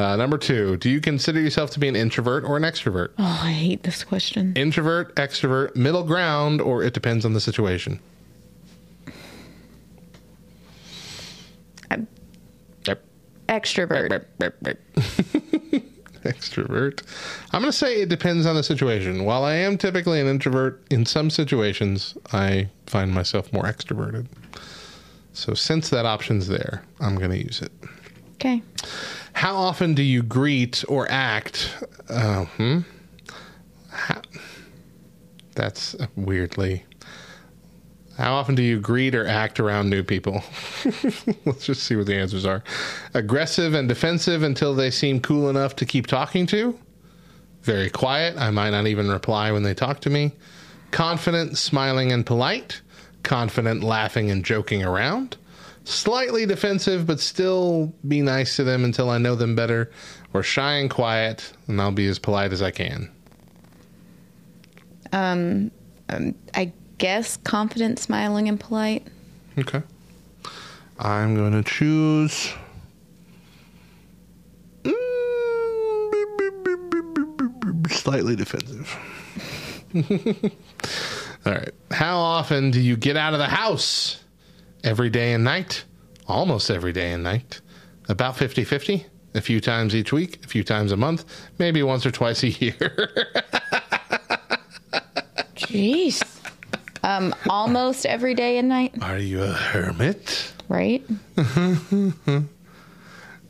Uh, number two, do you consider yourself to be an introvert or an extrovert? Oh, I hate this question. Introvert, extrovert, middle ground, or it depends on the situation? I'm- Yep. Extrovert. Extrovert. I'm going to say it depends on the situation. While I am typically an introvert, in some situations, I find myself more extroverted. So, since that option's there, I'm going to use it. Okay. How often do you greet or act? Uh, hmm? How, that's weirdly. How often do you greet or act around new people? Let's just see what the answers are. Aggressive and defensive until they seem cool enough to keep talking to. Very quiet. I might not even reply when they talk to me. Confident, smiling, and polite. Confident, laughing, and joking around. Slightly defensive, but still be nice to them until I know them better. Or shy and quiet, and I'll be as polite as I can. Um, um, I guess confident, smiling, and polite. Okay. I'm going to choose. Slightly defensive. All right. How often do you get out of the house? Every day and night? Almost every day and night. About 50 50? A few times each week? A few times a month? Maybe once or twice a year. Jeez. Um, almost every day and night, Are you a hermit? right?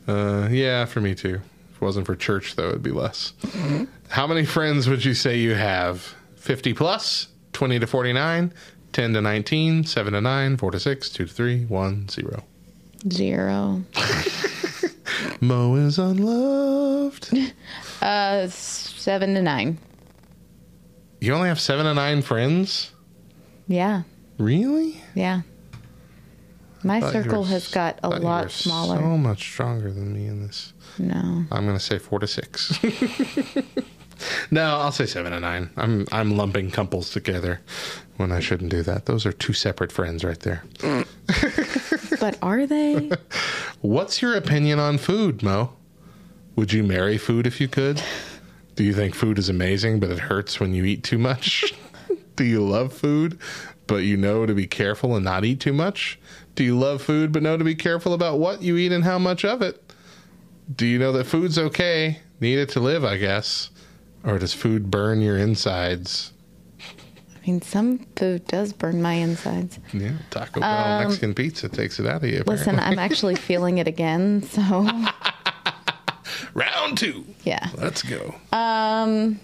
Uh, yeah, for me too. If it wasn't for church, though, it'd be less. How many friends would you say you have? 50 plus, 20 to 49, 10 to 19, 7 to 9, 4 to 6, 2 to 3, 1, 0. Zero. Mo is unloved. Uh, seven to nine. You only have 7 to 9 friends? Yeah. Really? Yeah. My circle has got a thought you were lot smaller. So much stronger than me in this. No. I'm going to say 4 to 6. no, I'll say 7 to 9. I'm I'm lumping couples together when I shouldn't do that. Those are two separate friends right there. Mm. But are they? What's your opinion on food, Mo? Would you marry food if you could? Do you think food is amazing, but it hurts when you eat too much? Do you love food, but you know to be careful and not eat too much? Do you love food, but know to be careful about what you eat and how much of it? Do you know that food's okay? Need it to live, I guess. Or does food burn your insides? I mean, some food does burn my insides. Yeah, Taco Bell Um, Mexican pizza takes it out of you. Listen. I'm actually feeling it again. So, Round two. yeah. Let's go. Um,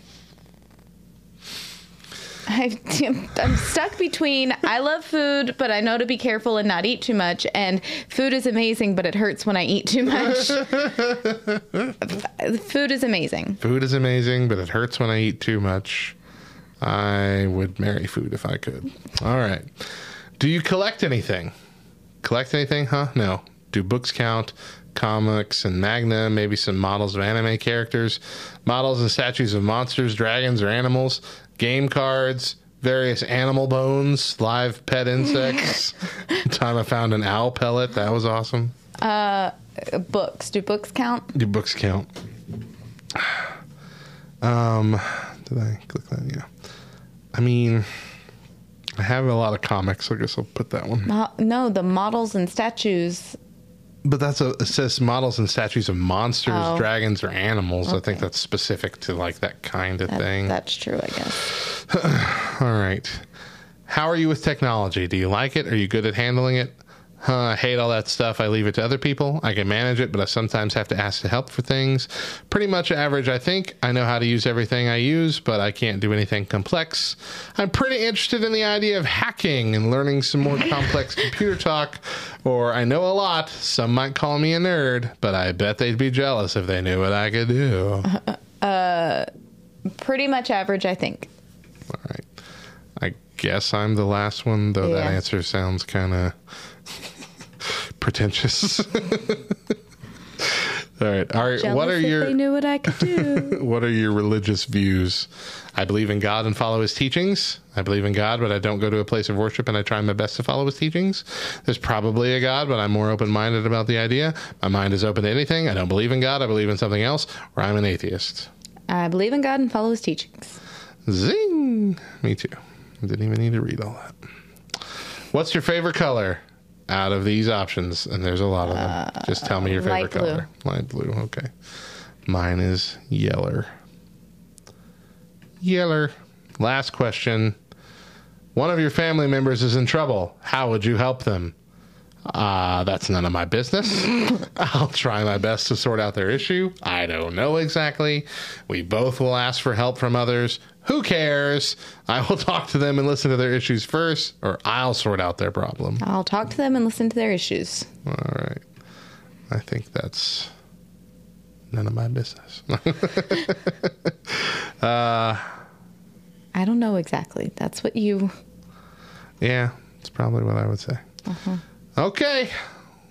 I, I'm stuck between I love food, but I know to be careful and not eat too much, and food is amazing, but it hurts when I eat too much. food is amazing. Food is amazing, but it hurts when I eat too much. I would marry food if I could. All right. Do you collect anything? Collect anything, huh? No. Do books count? comics and manga, maybe some models of anime characters, models and statues of monsters, dragons, or animals, game cards, various animal bones, live pet insects. Time I found an owl pellet. That was awesome. Uh, books. Do books count? Do books count? Um, did I click that? Yeah. I mean, I have a lot of comics. I guess I'll put that one. Mo- no, the models and statues. But that's a it says models and statues of monsters, Oh. dragons, or animals. I think Okay. that's specific to like that kind of That- thing. That's true, I guess. All right. How are you with technology? Do you like it? Are you good at handling it? Huh, I hate all that stuff. I leave it to other people. I can manage it, but I sometimes have to ask for help for things. Pretty much average, I think. I know how to use everything I use, but I can't do anything complex. I'm pretty interested in the idea of hacking and learning some more complex computer talk, or I know a lot. Some might call me a nerd, but I bet they'd be jealous if they knew what I could do. Uh, pretty much average, I think. All right. I guess I'm the last one, though that answer sounds kind of pretentious. All right. All right. Jealous What are your they knew what I could do. what are your religious views? I believe in God and follow his teachings. I believe in God, but I don't go to a place of worship and I try my best to follow his teachings. There's probably a God, but I'm more open minded about the idea. My mind is open to anything. I don't believe in God. I believe in something else, or I'm an atheist. I believe in God and follow his teachings. Zing! Me too. I didn't even need to read all that. What's your favorite color out of these options? And there's a lot of them. Uh, Just tell me your favorite light color. Light blue. Okay. Mine is yeller. Yeller. Last question. One of your family members is in trouble. How would you help them? Uh, that's none of my business. I'll try my best to sort out their issue. I don't know exactly. We both will ask for help from others. Who cares? I will talk to them and listen to their issues first, or I'll sort out their problem. I'll talk to them and listen to their issues. All right. I think that's none of my business. uh, I don't know exactly. That's what you. yeah, it's probably what I would say. Uh-huh. Okay,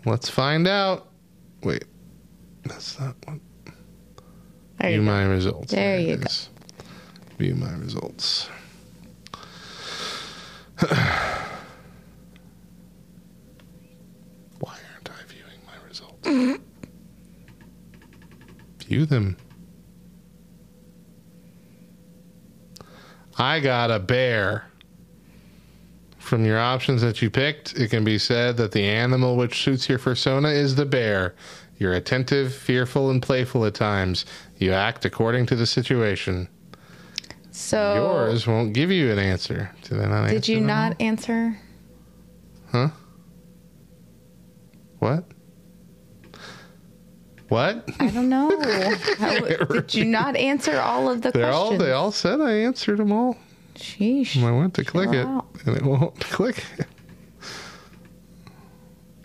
let's find out. Wait, that's not what. There View my results. There it you go. View my results. Why aren't I viewing my results? View them. I got a bear. From your options that you picked, it can be said that the animal which suits your persona is the bear. You're attentive, fearful, and playful at times. You act according to the situation. So. Yours won't give you an answer. Did I not Did you not answer? Huh? What? What? I don't know. How, did you not answer all of the They all questions? they all said I answered them all. Sheesh. I went to click it out. and it won't click.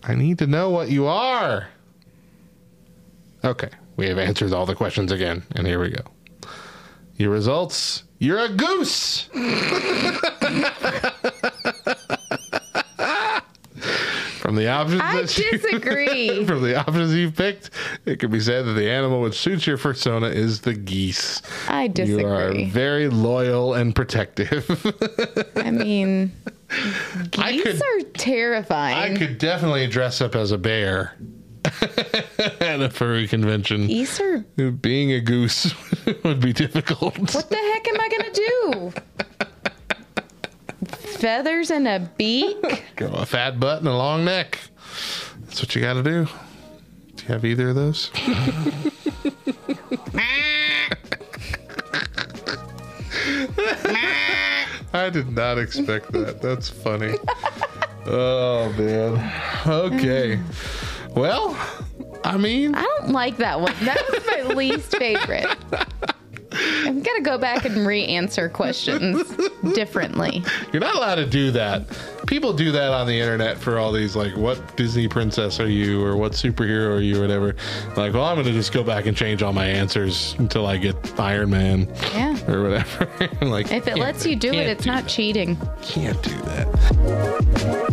I need to know what you are. Okay, we have answered all the questions again, and here we go. Your results: You're a goose. From the options I that You, from the options you've picked, it can be said that the animal which suits your persona is the geese. I disagree. You are very loyal and protective. I mean, I geese could- are terrifying. I could definitely dress up as a bear at a furry convention. Geese are. Being a goose would be difficult. What the heck am I gonna do? Feathers and a beak? Go a fat butt and a long neck. That's what you got to do. Do you have either of those? I did not expect that. That's funny. Oh man. Okay. Well, I mean, I don't like that one. That was my least favorite. I'm gonna go back and re-answer questions differently. You're not allowed to do that. People do that on the internet for all these like, what Disney princess are you, or what superhero are you, or whatever. Like, well, I'm gonna just go back and change all my answers until I get Iron Man, Yeah. or whatever. like, If it lets you do it, it's do not that. cheating. Can't do that.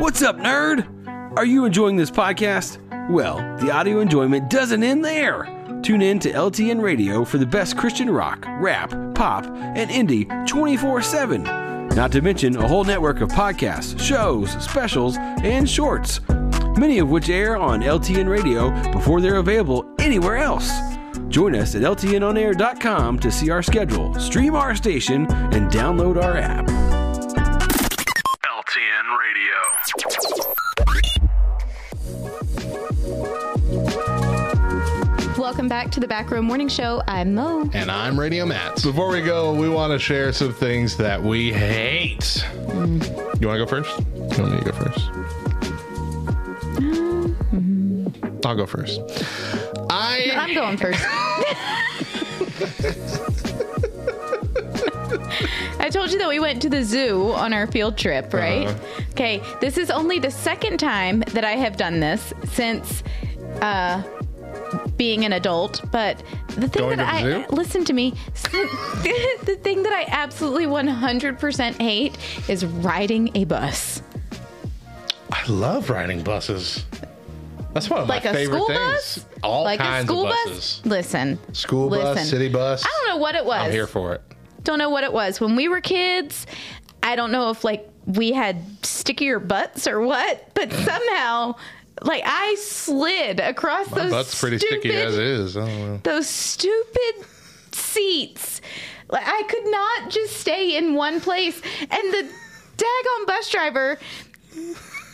What's up, nerd? Are you enjoying this podcast? Well, the audio enjoyment doesn't end there. Tune in to LTN Radio for the best Christian rock, rap, pop, and indie 24 7. Not to mention a whole network of podcasts, shows, specials, and shorts, many of which air on LTN Radio before they're available anywhere else. Join us at LTNOnAir.com to see our schedule, stream our station, and download our app. Welcome back to the Back Row Morning Show. I'm Mo. And I'm Radio Matt. Before we go, we want to share some things that we hate. You want to go first? You want me to go first? I'll go first. I I'm going first. I told you that we went to the zoo on our field trip, right? Uh-huh. Okay, this is only the second time that I have done this since uh, being an adult. But the thing Going that I zoo? listen to me, the thing that I absolutely 100% hate is riding a bus. I love riding buses. That's one of Like my a favorite school things. bus? All like kinds a school of bus? buses. Listen. School bus, city bus. I don't know what it was. I'm here for it. don't know what it was when we were kids i don't know if like we had stickier butts or what but somehow like i slid across My those butt's pretty stupid, sticky as is. I don't know. those stupid seats like i could not just stay in one place and the daggone bus driver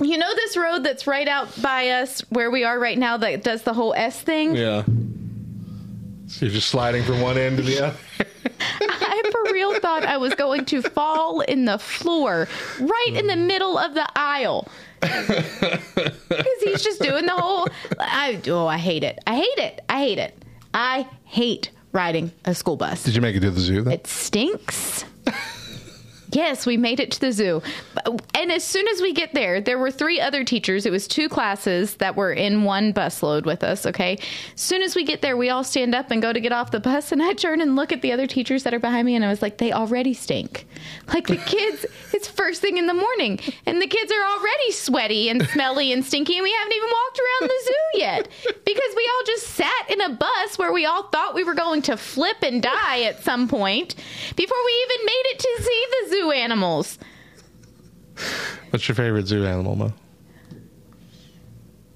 you know this road that's right out by us where we are right now that does the whole s thing Yeah. So you're just sliding from one end to the other. I for real thought I was going to fall in the floor right in the middle of the aisle. Because he's just doing the whole. I oh, I hate it. I hate it. I hate it. I hate riding a school bus. Did you make it to the zoo? Then? It stinks. Yes, we made it to the zoo. And as soon as we get there, there were three other teachers. It was two classes that were in one bus load with us, okay? As soon as we get there, we all stand up and go to get off the bus. And I turn and look at the other teachers that are behind me, and I was like, they already stink. Like the kids, it's first thing in the morning, and the kids are already sweaty and smelly and stinky, and we haven't even walked around the zoo yet because we all just sat in a bus where we all thought we were going to flip and die at some point before we even made it to see the zoo animals. What's your favorite zoo animal, Mo?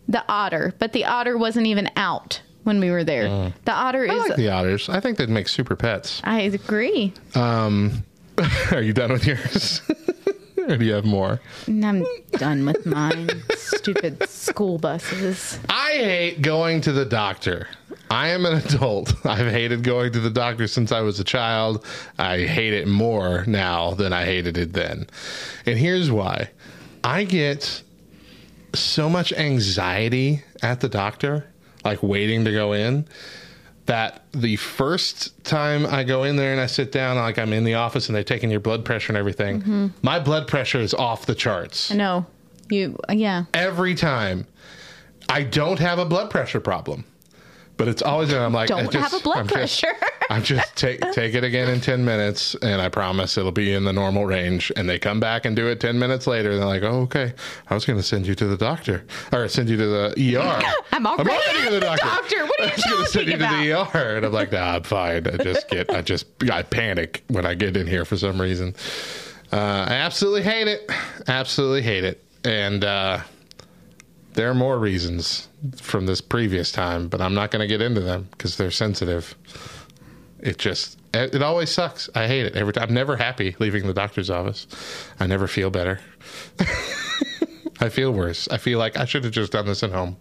The otter, but the otter wasn't even out when we were there. The otter Mm. I is. like the otters. I think they'd make super pets. I agree. Um, are you done with yours? or do you have more? I'm done with mine. Stupid school buses. I hate going to the doctor. I am an adult. I've hated going to the doctor since I was a child. I hate it more now than I hated it then. And here's why I get so much anxiety at the doctor, like waiting to go in, that the first time I go in there and I sit down, like I'm in the office and they're taking your blood pressure and everything, Mhm. my blood pressure is off the charts I know. You, yeah. every time. I don't have a blood pressure problem, but it's always and I'm like I Don't just- have a blood I'm just- pressure. I'm just take take it again in ten minutes, and I promise it'll be in the normal range. And they come back and do it ten minutes later, and they're like, "Oh, okay. I was going to send you to the doctor, or send you to the ER. I'm already, at the doctor. What are I you was going to send you talking to the ER, and I'm like, Nah, I'm fine. I just get, I just, I panic when I get in here for some reason. Uh, I absolutely hate it. Absolutely hate it. And uh, there are more reasons from this previous time, but I'm not going to get into them because they're sensitive. It just, it, it always sucks. I hate it every time. I'm never happy leaving the doctor's office. I never feel better. I feel worse. I feel like I should have just done this at home.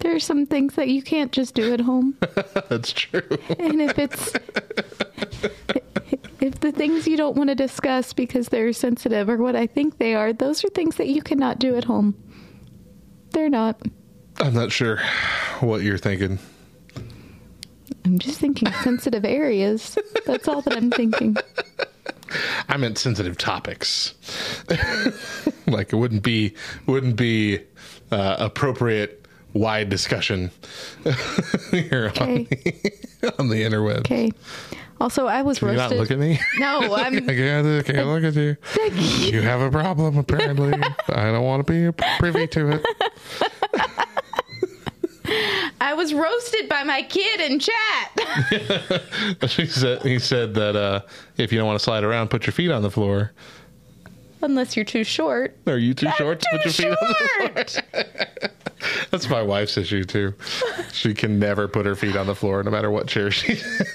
There are some things that you can't just do at home. That's true. and if it's if the things you don't want to discuss because they're sensitive or what I think they are, those are things that you cannot do at home. They're not. I'm not sure what you're thinking. I'm just thinking sensitive areas. That's all that I'm thinking. I meant sensitive topics. like it wouldn't be wouldn't be uh, appropriate wide discussion here on, the, on the interweb. Okay. Also, I was Can you roasted. not look at me? No, I'm. I can't, I can't look at you. You You have a problem, apparently. I don't want to be privy to it. I was roasted by my kid in chat. she said, he said that uh, if you don't want to slide around, put your feet on the floor. Unless you're too short. Are you too short to put your feet on the floor? That's my wife's issue too. She can never put her feet on the floor, no matter what chair she's in.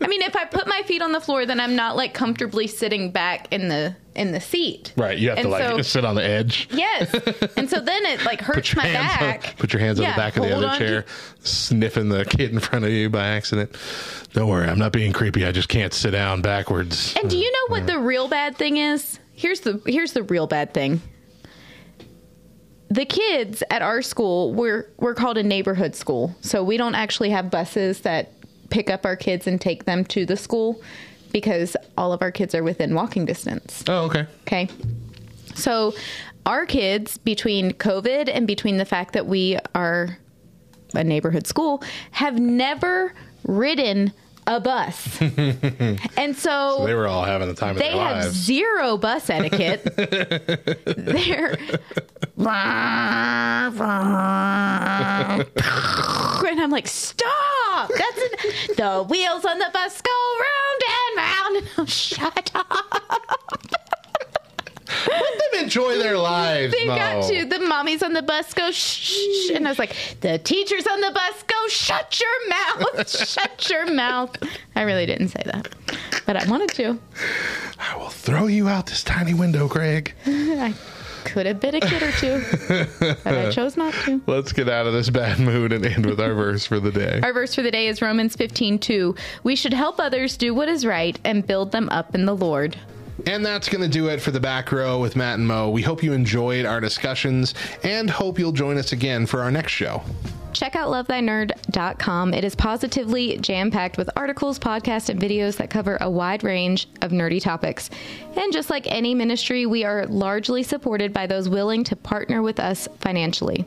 I mean, if I put my feet on the floor, then I'm not like comfortably sitting back in the in the seat. Right, you have And to like so- sit on the edge. Yes, and so then it like hurts my back. on, put your hands on the back of the other on to- chair, sniffing the kid in front of you by accident. Don't worry, I'm not being creepy. I just can't sit down backwards. And do you know what the real bad thing is? Here's the here's the real bad thing. The kids at our school we're we're called a neighborhood school. So we don't actually have buses that pick up our kids and take them to the school because all of our kids are within walking distance. Oh, okay. Okay. So our kids between COVID and between the fact that we are a neighborhood school have never ridden a bus. and so, So they were all having the time of they have lives. zero bus etiquette. They're and I'm like, stop! That's an- the wheels on the bus go round and round. Oh, shut up! Let them enjoy their lives. They've got Mo. to. The mommies on the bus go shh, shh, and I was like, the teachers on the bus go shut your mouth, shut your mouth. I really didn't say that, but I wanted to. I will throw you out this tiny window, Craig. I could have been a kid or two, but I chose not to. Let's get out of this bad mood and end with our verse for the day. Our verse for the day is Romans 15 2. We should help others do what is right and build them up in the Lord. And that's going to do it for the back row with Matt and Mo. We hope you enjoyed our discussions and hope you'll join us again for our next show. Check out lovethynerd.com. It is positively jam packed with articles, podcasts, and videos that cover a wide range of nerdy topics. And just like any ministry, we are largely supported by those willing to partner with us financially.